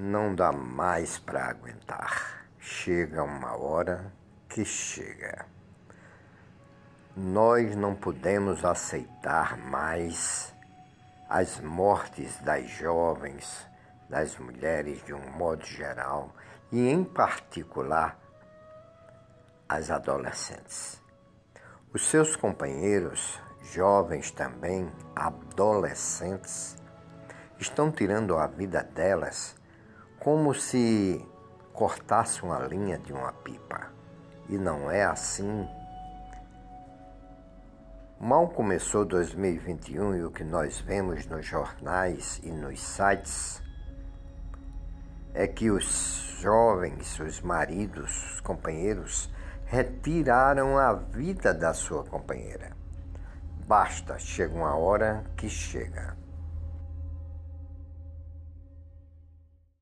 Não dá mais para aguentar. Chega uma hora que chega. Nós não podemos aceitar mais as mortes das jovens, das mulheres de um modo geral e, em particular, as adolescentes. Os seus companheiros, jovens também, adolescentes, estão tirando a vida delas como se cortasse uma linha de uma pipa. E não é assim. Mal começou 2021 e o que nós vemos nos jornais e nos sites é que os jovens, os maridos, os companheiros retiraram a vida da sua companheira. Basta, chega uma hora que chega.